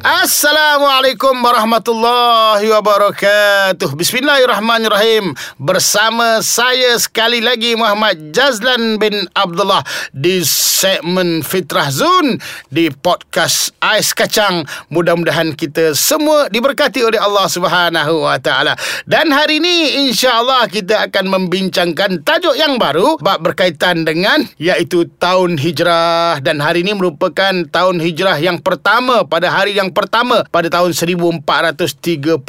Assalamualaikum warahmatullahi wabarakatuh. Bismillahirrahmanirrahim. Bersama saya sekali lagi Muhammad Jazlan bin Abdullah di segmen Fitrah Zone di podcast Ais Kacang. Mudah-mudahan kita semua diberkati oleh Allah Subhanahu wa taala. Dan hari ini insya-Allah kita akan membincangkan tajuk yang baru bab berkaitan dengan iaitu tahun hijrah dan hari ini merupakan tahun hijrah yang pertama pada hari yang pertama pada tahun 1439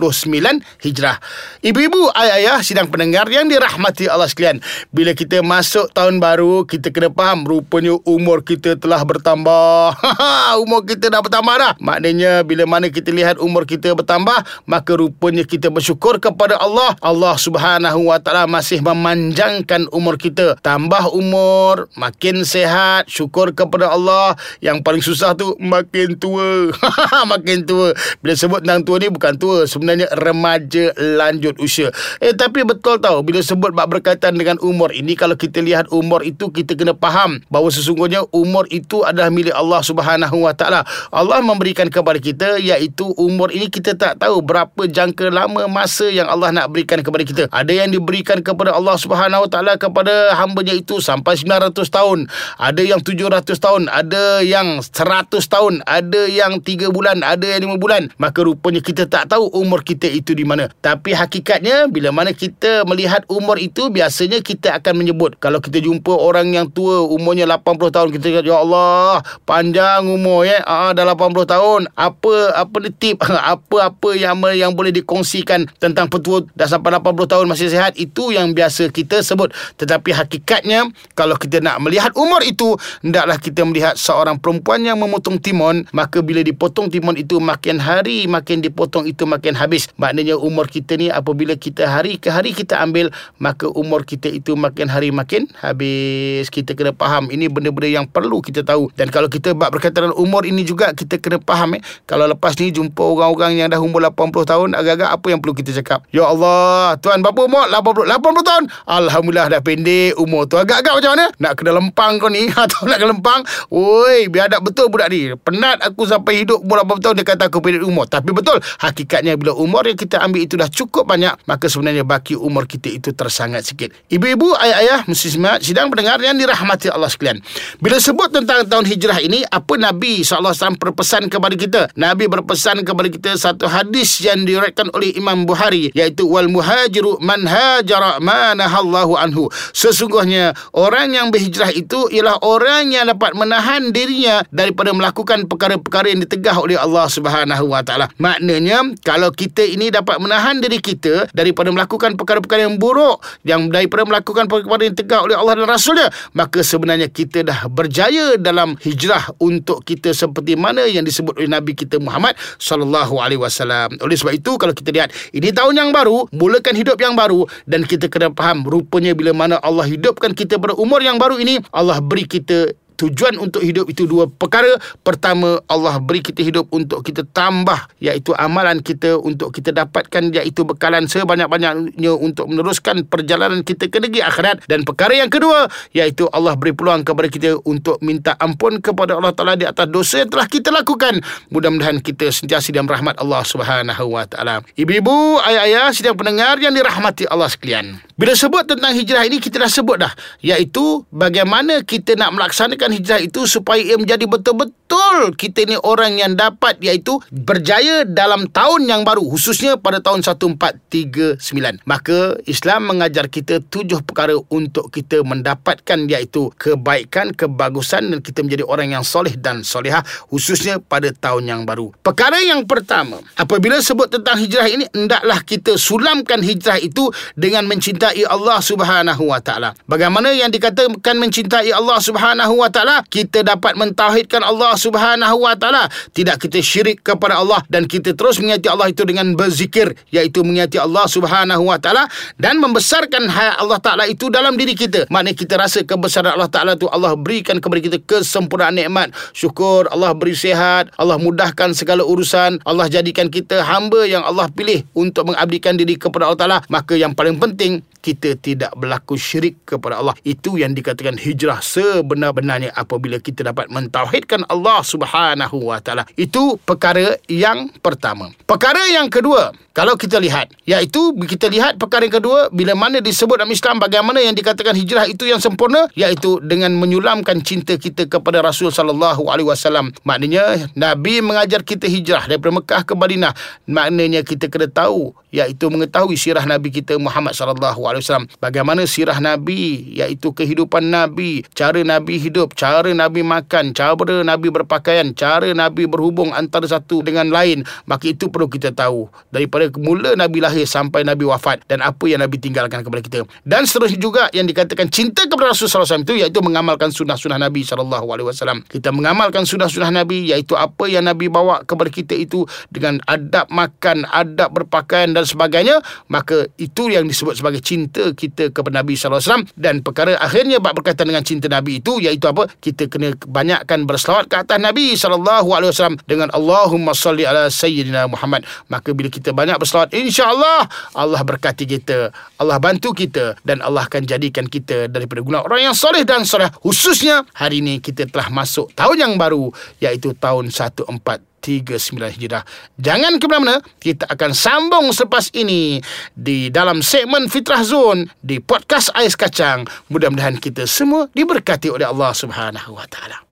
Hijrah. Ibu-ibu, ayah-ayah, sidang pendengar yang dirahmati Allah sekalian. Bila kita masuk tahun baru, kita kena faham rupanya umur kita telah bertambah. umur kita dah bertambah dah. Maknanya bila mana kita lihat umur kita bertambah, maka rupanya kita bersyukur kepada Allah. Allah Subhanahu Wa Taala masih memanjangkan umur kita. Tambah umur, makin sehat, syukur kepada Allah. Yang paling susah tu makin tua. makin tua. Bila sebut tentang tua ni bukan tua, sebenarnya remaja lanjut usia. Eh tapi betul tahu bila sebut bab berkaitan dengan umur ini kalau kita lihat umur itu kita kena faham bahawa sesungguhnya umur itu adalah milik Allah Subhanahu Wa Taala. Allah memberikan kepada kita iaitu umur ini kita tak tahu berapa jangka lama masa yang Allah nak berikan kepada kita. Ada yang diberikan kepada Allah Subhanahu Wa Taala kepada hamba-Nya itu sampai 900 tahun. Ada yang 700 tahun, ada yang 100 tahun, ada yang 3 bulan, ada yang lima bulan. Maka rupanya kita tak tahu umur kita itu di mana. Tapi hakikatnya bila mana kita melihat umur itu biasanya kita akan menyebut. Kalau kita jumpa orang yang tua umurnya 80 tahun kita kata ya Allah panjang umur ya. Ah dah 80 tahun. Apa apa ni tip apa-apa yang yang boleh dikongsikan tentang petua dah sampai 80 tahun masih sihat itu yang biasa kita sebut. Tetapi hakikatnya kalau kita nak melihat umur itu hendaklah kita melihat seorang perempuan yang memotong timun. Maka bila dipotong timun hormon itu makin hari makin dipotong itu makin habis. Maknanya umur kita ni apabila kita hari ke hari kita ambil maka umur kita itu makin hari makin habis. Kita kena faham ini benda-benda yang perlu kita tahu. Dan kalau kita bab berkaitan umur ini juga kita kena faham eh. Kalau lepas ni jumpa orang-orang yang dah umur 80 tahun agak-agak apa yang perlu kita cakap? Ya Allah, tuan berapa umur? 80 80 tahun. Alhamdulillah dah pendek umur tu. Agak-agak macam mana? Nak kena lempang kau ni atau nak kena lempang? Woi, biadab betul budak ni. Penat aku sampai hidup umur 80 tahun dia kata aku pendek umur. Tapi betul hakikatnya bila umur yang kita ambil itu dah cukup banyak maka sebenarnya baki umur kita itu tersangat sikit. Ibu-ibu ayah-ayah muslimat sidang pendengar yang dirahmati Allah sekalian. Bila sebut tentang tahun hijrah ini apa Nabi SAW berpesan kepada kita? Nabi berpesan kepada kita satu hadis yang diriwayatkan oleh Imam Bukhari iaitu wal muhajiru man hajara manahallahu anhu. Sesungguhnya orang yang berhijrah itu ialah orang yang dapat menahan dirinya daripada melakukan perkara-perkara yang ditegah oleh Allah Allah Subhanahu Wa Taala. Maknanya kalau kita ini dapat menahan diri kita daripada melakukan perkara-perkara yang buruk, yang daripada melakukan perkara-perkara yang tegak oleh Allah dan Rasulnya, maka sebenarnya kita dah berjaya dalam hijrah untuk kita seperti mana yang disebut oleh Nabi kita Muhammad sallallahu alaihi wasallam. Oleh sebab itu kalau kita lihat ini tahun yang baru, mulakan hidup yang baru dan kita kena faham rupanya bila mana Allah hidupkan kita pada umur yang baru ini, Allah beri kita tujuan untuk hidup itu dua perkara. Pertama, Allah beri kita hidup untuk kita tambah iaitu amalan kita untuk kita dapatkan iaitu bekalan sebanyak-banyaknya untuk meneruskan perjalanan kita ke negeri akhirat. Dan perkara yang kedua, iaitu Allah beri peluang kepada kita untuk minta ampun kepada Allah Taala di atas dosa yang telah kita lakukan. Mudah-mudahan kita sentiasa dalam rahmat Allah Subhanahu Wa Taala. Ibu-ibu, ayah-ayah sedang pendengar yang dirahmati Allah sekalian. Bila sebut tentang hijrah ini kita dah sebut dah iaitu bagaimana kita nak melaksanakan melakukan hijrah itu supaya ia menjadi betul-betul kita ni orang yang dapat iaitu berjaya dalam tahun yang baru khususnya pada tahun 1439. Maka Islam mengajar kita tujuh perkara untuk kita mendapatkan iaitu kebaikan, kebagusan dan kita menjadi orang yang soleh dan solehah khususnya pada tahun yang baru. Perkara yang pertama, apabila sebut tentang hijrah ini hendaklah kita sulamkan hijrah itu dengan mencintai Allah Subhanahu wa taala. Bagaimana yang dikatakan mencintai Allah Subhanahu wa taala taala kita dapat mentauhidkan Allah Subhanahu wa taala. Tidak kita syirik kepada Allah dan kita terus mengingati Allah itu dengan berzikir iaitu mengingati Allah Subhanahu wa taala dan membesarkan hayat Allah taala itu dalam diri kita. Maknanya kita rasa kebesaran Allah taala itu Allah berikan kepada kita kesempurnaan nikmat. Syukur Allah beri sihat Allah mudahkan segala urusan Allah jadikan kita hamba yang Allah pilih untuk mengabdikan diri kepada Allah taala. Maka yang paling penting kita tidak berlaku syirik kepada Allah. Itu yang dikatakan hijrah sebenar-benarnya apabila kita dapat mentauhidkan Allah Subhanahu wa taala. Itu perkara yang pertama. Perkara yang kedua, kalau kita lihat, iaitu kita lihat perkara yang kedua bila mana disebut dalam Islam bagaimana yang dikatakan hijrah itu yang sempurna iaitu dengan menyulamkan cinta kita kepada Rasul sallallahu alaihi wasallam. Maknanya Nabi mengajar kita hijrah daripada Mekah ke Madinah. Maknanya kita kena tahu iaitu mengetahui sirah Nabi kita Muhammad sallallahu alaihi wasallam. Bagaimana sirah Nabi iaitu kehidupan Nabi, cara Nabi hidup, cara Nabi makan, cara Nabi berpakaian, cara Nabi berhubung antara satu dengan lain. Maka itu perlu kita tahu daripada daripada mula Nabi lahir sampai Nabi wafat dan apa yang Nabi tinggalkan kepada kita. Dan seterusnya juga yang dikatakan cinta kepada Rasulullah SAW itu iaitu mengamalkan sunnah-sunnah Nabi SAW. Kita mengamalkan sunnah-sunnah Nabi iaitu apa yang Nabi bawa kepada kita itu dengan adab makan, adab berpakaian dan sebagainya. Maka itu yang disebut sebagai cinta kita kepada Nabi SAW. Dan perkara akhirnya bab berkaitan dengan cinta Nabi itu iaitu apa? Kita kena banyakkan berselawat ke atas Nabi SAW dengan Allahumma salli ala Sayyidina Muhammad. Maka bila kita banyak banyak berselawat insya-Allah Allah berkati kita Allah bantu kita dan Allah akan jadikan kita daripada guna orang yang soleh dan soleh khususnya hari ini kita telah masuk tahun yang baru iaitu tahun 1439 Hijrah. Jangan ke mana-mana, kita akan sambung selepas ini di dalam segmen Fitrah Zone di podcast Ais Kacang. Mudah-mudahan kita semua diberkati oleh Allah Subhanahu Wa Taala.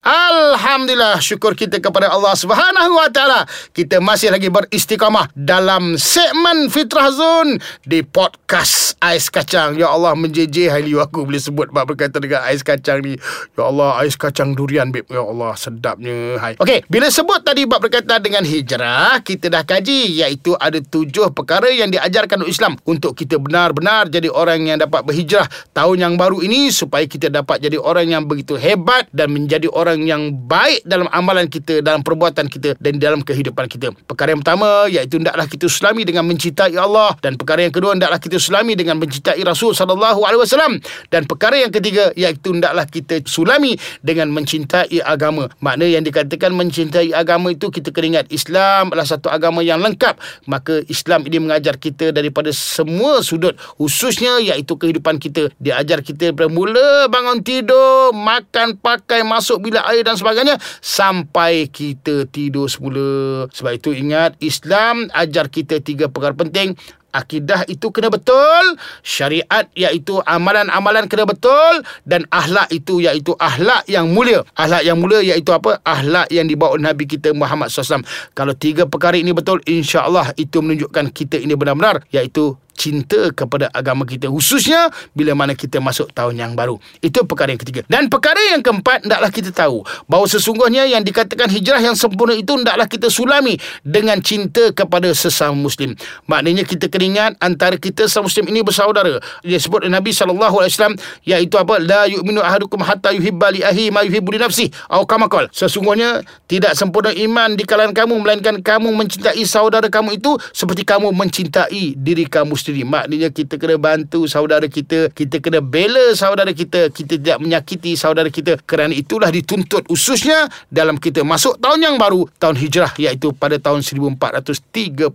Alhamdulillah syukur kita kepada Allah Subhanahu Wa Taala. Kita masih lagi beristiqamah dalam segmen Fitrah Zone di podcast Ais Kacang. Ya Allah menjejeh hari aku boleh sebut bab berkaitan dengan ais kacang ni. Ya Allah ais kacang durian beb. Ya Allah sedapnya. Hai. Okey, bila sebut tadi bab berkaitan dengan hijrah, kita dah kaji iaitu ada tujuh perkara yang diajarkan Islam untuk kita benar-benar jadi orang yang dapat berhijrah tahun yang baru ini supaya kita dapat jadi orang yang begitu hebat dan menjadi orang orang yang baik dalam amalan kita, dalam perbuatan kita dan dalam kehidupan kita. Perkara yang pertama iaitu hendaklah kita selami dengan mencintai Allah dan perkara yang kedua hendaklah kita selami dengan mencintai Rasul sallallahu alaihi wasallam dan perkara yang ketiga iaitu hendaklah kita sulami dengan mencintai agama. Makna yang dikatakan mencintai agama itu kita kena ingat Islam adalah satu agama yang lengkap. Maka Islam ini mengajar kita daripada semua sudut khususnya iaitu kehidupan kita. Dia ajar kita daripada mula bangun tidur, makan, pakai, masuk bila minum air dan sebagainya sampai kita tidur semula. Sebab itu ingat Islam ajar kita tiga perkara penting Akidah itu kena betul Syariat iaitu amalan-amalan kena betul Dan ahlak itu iaitu ahlak yang mulia Ahlak yang mulia iaitu apa? Ahlak yang dibawa oleh Nabi kita Muhammad SAW Kalau tiga perkara ini betul insya Allah itu menunjukkan kita ini benar-benar Iaitu cinta kepada agama kita khususnya bila mana kita masuk tahun yang baru. Itu perkara yang ketiga. Dan perkara yang keempat hendaklah kita tahu bahawa sesungguhnya yang dikatakan hijrah yang sempurna itu hendaklah kita sulami dengan cinta kepada sesama muslim. Maknanya kita kena ingat antara kita sesama muslim ini bersaudara. Dia sebut Nabi SAW iaitu apa? La yu'minu ahadukum hatta yuhibba li ahi ma yuhibbu li nafsi. Atau kamakal sesungguhnya tidak sempurna iman di kalangan kamu melainkan kamu mencintai saudara kamu itu seperti kamu mencintai diri kamu sendiri sendiri maknanya kita kena bantu saudara kita kita kena bela saudara kita kita tidak menyakiti saudara kita. Kerana itulah dituntut khususnya dalam kita masuk tahun yang baru tahun hijrah iaitu pada tahun 1439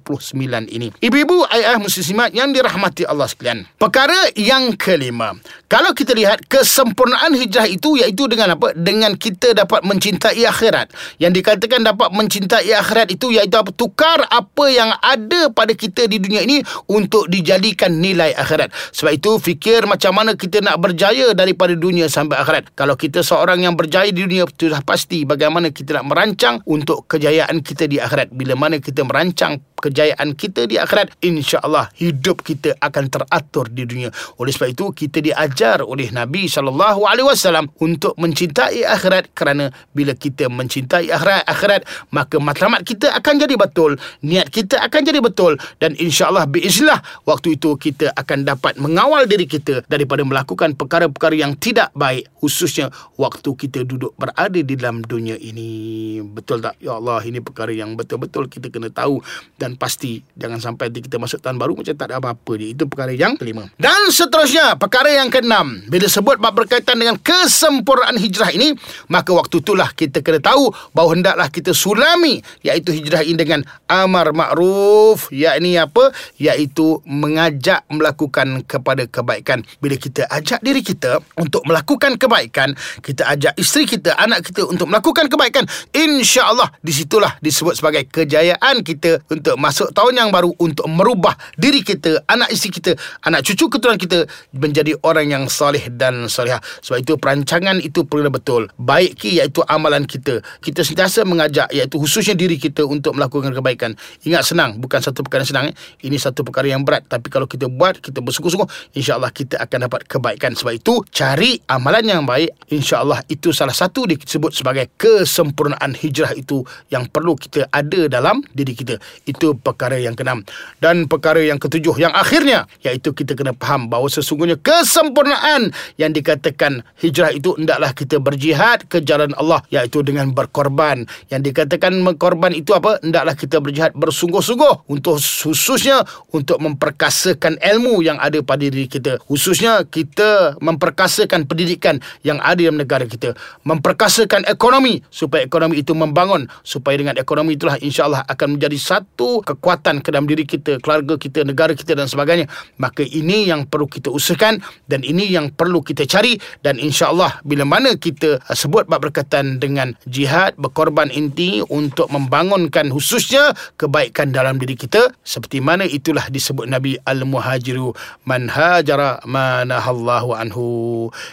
ini. Ibu-ibu ayah muslimat yang dirahmati Allah sekalian. Perkara yang kelima. Kalau kita lihat kesempurnaan hijrah itu iaitu dengan apa? Dengan kita dapat mencintai akhirat. Yang dikatakan dapat mencintai akhirat itu iaitu apa? Tukar apa yang ada pada kita di dunia ini untuk di dijadikan nilai akhirat. Sebab itu fikir macam mana kita nak berjaya daripada dunia sampai akhirat. Kalau kita seorang yang berjaya di dunia sudah pasti bagaimana kita nak merancang untuk kejayaan kita di akhirat. Bila mana kita merancang kejayaan kita di akhirat insya-Allah hidup kita akan teratur di dunia oleh sebab itu kita diajar oleh Nabi sallallahu alaihi wasallam untuk mencintai akhirat kerana bila kita mencintai akhirat akhirat maka matlamat kita akan jadi betul niat kita akan jadi betul dan insya-Allah biiznillah waktu itu kita akan dapat mengawal diri kita daripada melakukan perkara-perkara yang tidak baik khususnya waktu kita duduk berada di dalam dunia ini betul tak ya Allah ini perkara yang betul-betul kita kena tahu dan pasti jangan sampai nanti kita masuk tahun baru macam tak ada apa-apa dia. Itu perkara yang kelima. Dan seterusnya, perkara yang keenam. Bila sebut bab berkaitan dengan kesempurnaan hijrah ini, maka waktu itulah kita kena tahu bahawa hendaklah kita sulami iaitu hijrah ini dengan amar ma'ruf, yakni apa? Iaitu mengajak melakukan kepada kebaikan. Bila kita ajak diri kita untuk melakukan kebaikan, kita ajak isteri kita, anak kita untuk melakukan kebaikan, insya-Allah di situlah disebut sebagai kejayaan kita untuk masuk tahun yang baru untuk merubah diri kita, anak isteri kita, anak cucu keturunan kita menjadi orang yang soleh dan solehah. Sebab itu perancangan itu perlu betul. Baik ki iaitu amalan kita. Kita sentiasa mengajak iaitu khususnya diri kita untuk melakukan kebaikan. Ingat senang, bukan satu perkara senang. Eh. Ini satu perkara yang berat. Tapi kalau kita buat, kita bersungguh-sungguh, insya-Allah kita akan dapat kebaikan. Sebab itu cari amalan yang baik. Insya-Allah itu salah satu disebut sebagai kesempurnaan hijrah itu yang perlu kita ada dalam diri kita. Itu perkara yang keenam. Dan perkara yang ketujuh yang akhirnya iaitu kita kena faham bahawa sesungguhnya kesempurnaan yang dikatakan hijrah itu hendaklah kita berjihad ke jalan Allah iaitu dengan berkorban. Yang dikatakan berkorban itu apa? Hendaklah kita berjihad bersungguh-sungguh untuk khususnya untuk memperkasakan ilmu yang ada pada diri kita. Khususnya kita memperkasakan pendidikan yang ada dalam negara kita. Memperkasakan ekonomi supaya ekonomi itu membangun supaya dengan ekonomi itulah insya-Allah akan menjadi satu kekuatan ke dalam diri kita, keluarga kita, negara kita dan sebagainya. Maka ini yang perlu kita usahakan dan ini yang perlu kita cari dan insya-Allah bila mana kita uh, sebut bab berkaitan dengan jihad berkorban inti untuk membangunkan khususnya kebaikan dalam diri kita seperti mana itulah disebut Nabi al-muhajiru man hajara manahallahu anhu.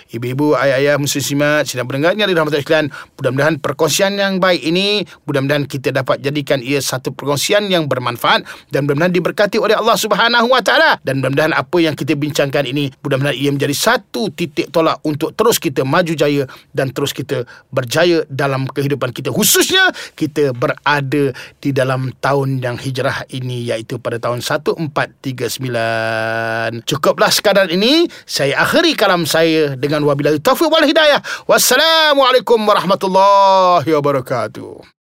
Ibu-ibu, ayah-ayah muslimat sedang mendengarnya di rahmat sekalian, mudah-mudahan perkongsian yang baik ini mudah-mudahan kita dapat jadikan ia satu perkongsian yang bermanfaat dan mudah-mudahan diberkati oleh Allah Subhanahu wa taala. Dan mudah-mudahan apa yang kita bincangkan ini mudah-mudahan ia menjadi satu titik tolak untuk terus kita maju jaya dan terus kita berjaya dalam kehidupan kita. Khususnya kita berada di dalam tahun yang hijrah ini iaitu pada tahun 1439 cukuplah sekadar ini. Saya akhiri kalam saya dengan wabillahi taufiq wal hidayah. Wassalamualaikum warahmatullahi wabarakatuh